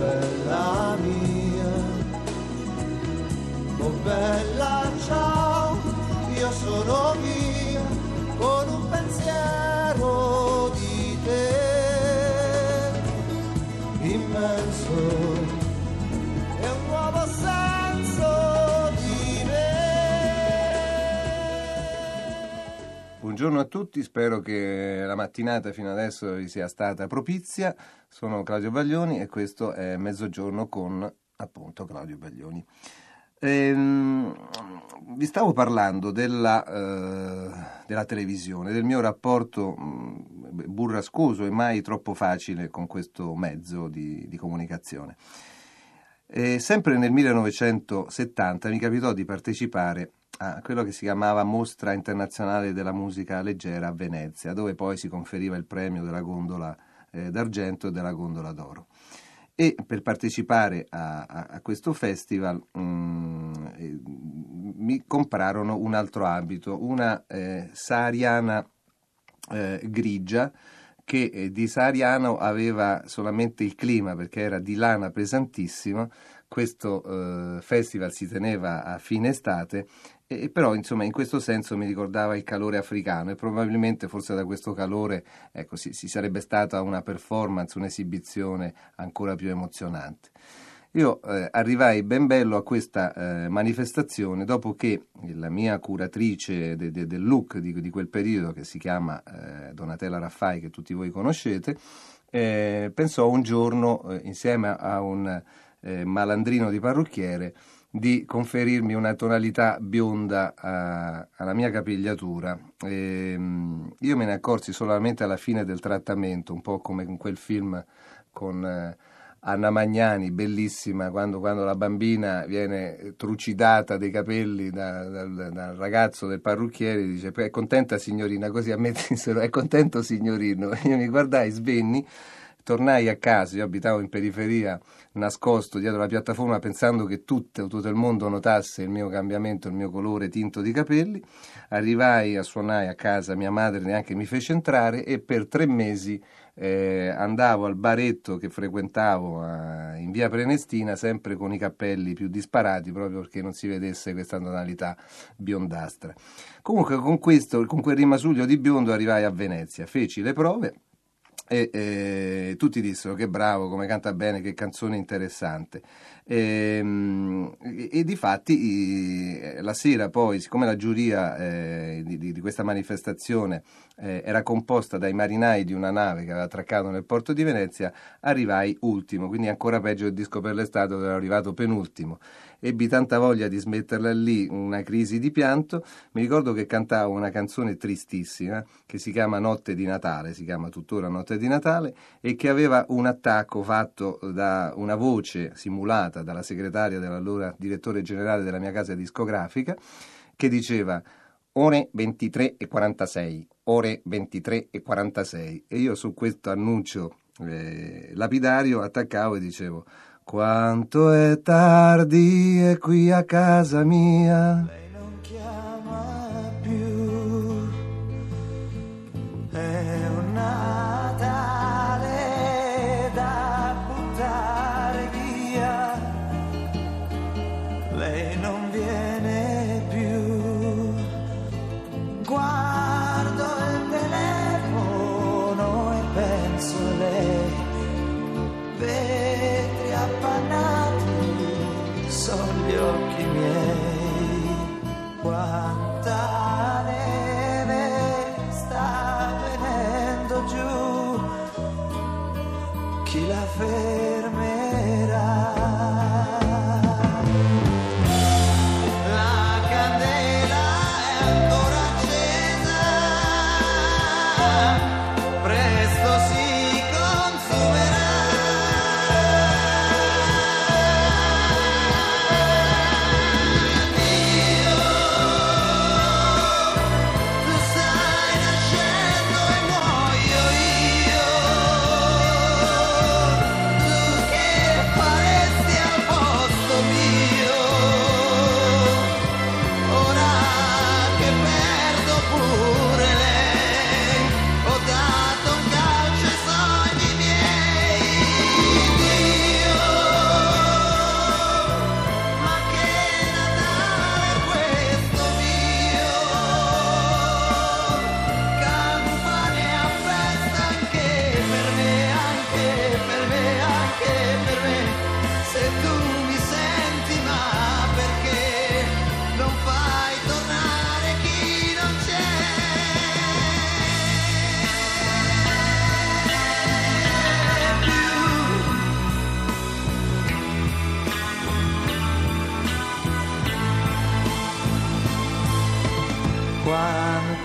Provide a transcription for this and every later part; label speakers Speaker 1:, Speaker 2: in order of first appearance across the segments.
Speaker 1: bella mia, oh bella ciao, io sono via
Speaker 2: Buongiorno a tutti, spero che la mattinata fino adesso vi sia stata propizia. Sono Claudio Baglioni e questo è Mezzogiorno con appunto Claudio Baglioni. Ehm, vi stavo parlando della, eh, della televisione, del mio rapporto mh, burrascoso e mai troppo facile con questo mezzo di, di comunicazione. E sempre nel 1970 mi capitò di partecipare a quello che si chiamava Mostra Internazionale della Musica Leggera a Venezia, dove poi si conferiva il premio della gondola eh, d'argento e della gondola d'oro. E per partecipare a, a- a questo festival mm, eh, mi comprarono un altro abito, una eh, sahariana eh, grigia che eh, di sahariano aveva solamente il clima perché era di lana pesantissima. Questo eh, festival si teneva a fine estate e però insomma in questo senso mi ricordava il calore africano e probabilmente forse da questo calore ecco, si, si sarebbe stata una performance, un'esibizione ancora più emozionante. Io eh, arrivai ben bello a questa eh, manifestazione dopo che la mia curatrice de- de- del look di, di quel periodo, che si chiama eh, Donatella Raffai, che tutti voi conoscete, eh, pensò un giorno, eh, insieme a un eh, malandrino di parrucchiere, di conferirmi una tonalità bionda a- alla mia capigliatura. Ehm, io me ne accorsi solamente alla fine del trattamento, un po' come in quel film con Anna Magnani, bellissima, quando, quando la bambina viene trucidata dei capelli da- dal, dal ragazzo del parrucchiere, dice è contenta signorina, così a me dissero è contento signorino. Io mi guardai, svenni, tornai a casa, io abitavo in periferia, nascosto dietro la piattaforma pensando che tutto, tutto il mondo notasse il mio cambiamento, il mio colore tinto di capelli. Arrivai a suonare a casa, mia madre neanche mi fece entrare e per tre mesi eh, andavo al baretto che frequentavo a- in via Prenestina sempre con i cappelli più disparati proprio perché non si vedesse questa tonalità biondastra. Comunque con questo, con quel rimasuglio di biondo arrivai a Venezia, feci le prove e eh, tutti dissero che bravo, come canta bene, che canzone interessante. Ehm, E, e di fatti la sera poi, siccome la giuria eh, di- di questa manifestazione eh, era composta dai marinai di una nave che aveva attraccato nel porto di Venezia, arrivai ultimo, quindi ancora peggio del disco per l'estate dove ero arrivato penultimo. Ebbi tanta voglia di smetterla lì, una crisi di pianto. Mi ricordo che cantavo una canzone tristissima che si chiama Notte di Natale, si chiama tuttora Notte di Natale, e che aveva un attacco fatto da una voce simulata dalla segretaria dell'allora direttore generale della mia casa discografica, che diceva ore 23 e 46, ore 23 e 46. E io su questo annuncio eh, lapidario attaccavo e dicevo quanto è tardi e qui a casa mia.
Speaker 1: Lei non chiama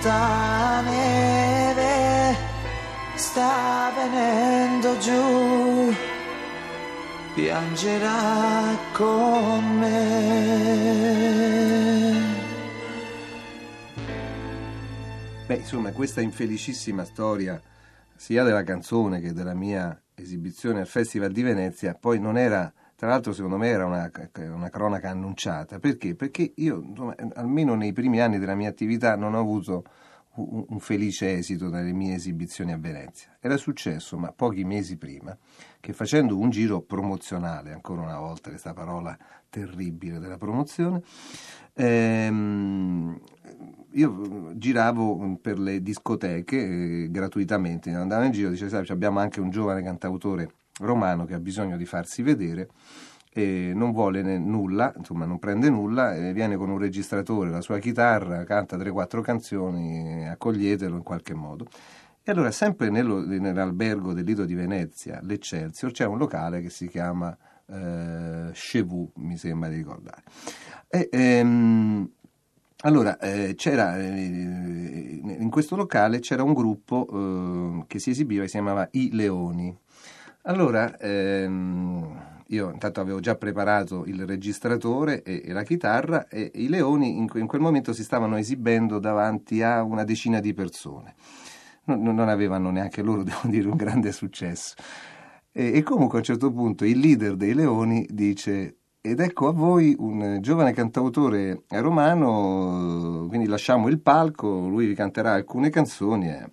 Speaker 1: questa neve sta venendo giù, piangerà con me.
Speaker 2: Beh, insomma, questa infelicissima storia sia della canzone che della mia esibizione al Festival di Venezia poi non era tra l'altro secondo me era una, una cronaca annunciata. Perché? Perché io, insomma, almeno nei primi anni della mia attività, non ho avuto un, un felice esito dalle mie esibizioni a Venezia. Era successo, ma pochi mesi prima, che facendo un giro promozionale, ancora una volta questa parola terribile della promozione, ehm, io giravo per le discoteche eh, gratuitamente, andavo in giro dicevo, abbiamo anche un giovane cantautore romano che ha bisogno di farsi vedere e non vuole nulla, insomma non prende nulla, viene con un registratore, la sua chitarra, canta 3-4 canzoni, accoglietelo in qualche modo. E allora sempre nello, nell'albergo del Lido di Venezia, l'Eccelsior, c'è un locale che si chiama eh, Chevaux, mi sembra di ricordare. E, ehm, allora, eh, c'era, eh, in questo locale c'era un gruppo eh, che si esibiva si chiamava I Leoni. Allora, ehm, io intanto avevo già preparato il registratore e, e la chitarra e i leoni in, in, quel momento si stavano esibendo davanti a una decina di persone. Non, non avevano neanche loro, devo dire, un grande successo. E, e comunque a un certo punto il leader dei leoni dice ed ecco a voi un giovane cantautore romano, quindi lasciamo il palco, lui vi canterà alcune canzoni e,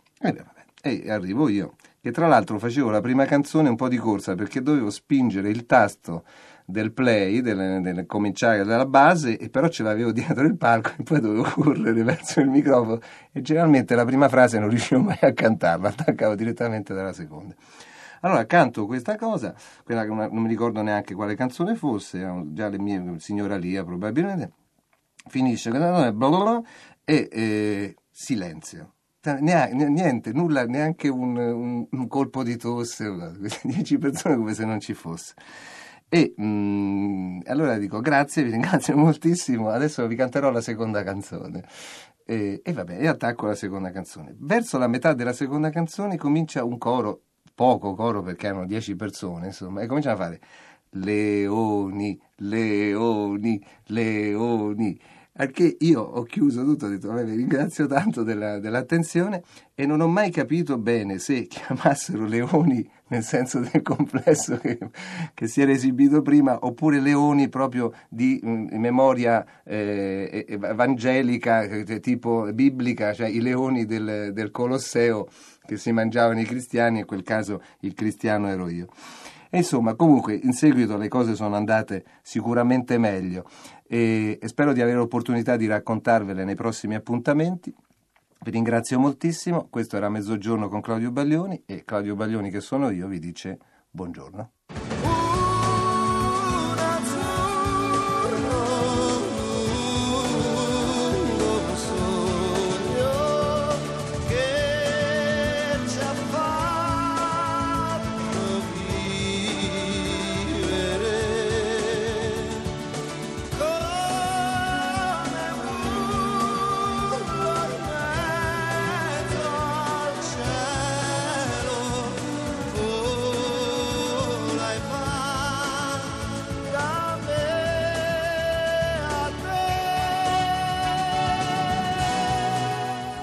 Speaker 2: e, e arrivo io che tra l'altro facevo la prima canzone un po' di corsa perché dovevo spingere il tasto del play, del, del cominciare dalla base, e però ce l'avevo dietro il palco e poi dovevo correre verso il microfono. E generalmente la prima frase non riuscivo mai a cantarla, attaccavo direttamente dalla seconda. Allora canto questa cosa, quella che non mi ricordo neanche quale canzone fosse, già le mie signora Lia probabilmente, finisce bla bla bla, e eh, silenzio niente, nulla, neanche un, un, un, colpo di tosse, dieci persone come se non ci fosse. E mh, mm, allora dico grazie, vi ringrazio moltissimo, adesso vi canterò la seconda canzone. E, e vabbè, e attacco la seconda canzone. Verso la metà della seconda canzone comincia un coro, poco coro perché erano dieci persone, insomma, e cominciano a fare leoni, leoni, leoni. Perché io ho chiuso tutto, ho detto, vabbè, vi ringrazio tanto della, dell'attenzione e non ho mai capito bene se chiamassero leoni nel senso del complesso che, che si era esibito prima oppure leoni proprio di mh, memoria eh, evangelica, tipo biblica, cioè i leoni del, del Colosseo che si mangiavano i cristiani, in quel caso il cristiano ero io. E insomma, comunque in seguito le cose sono andate sicuramente meglio e, e spero di avere l'opportunità di raccontarvele nei prossimi appuntamenti. Vi ringrazio moltissimo, questo era Mezzogiorno con Claudio Baglioni e Claudio Baglioni che sono io vi dice buongiorno.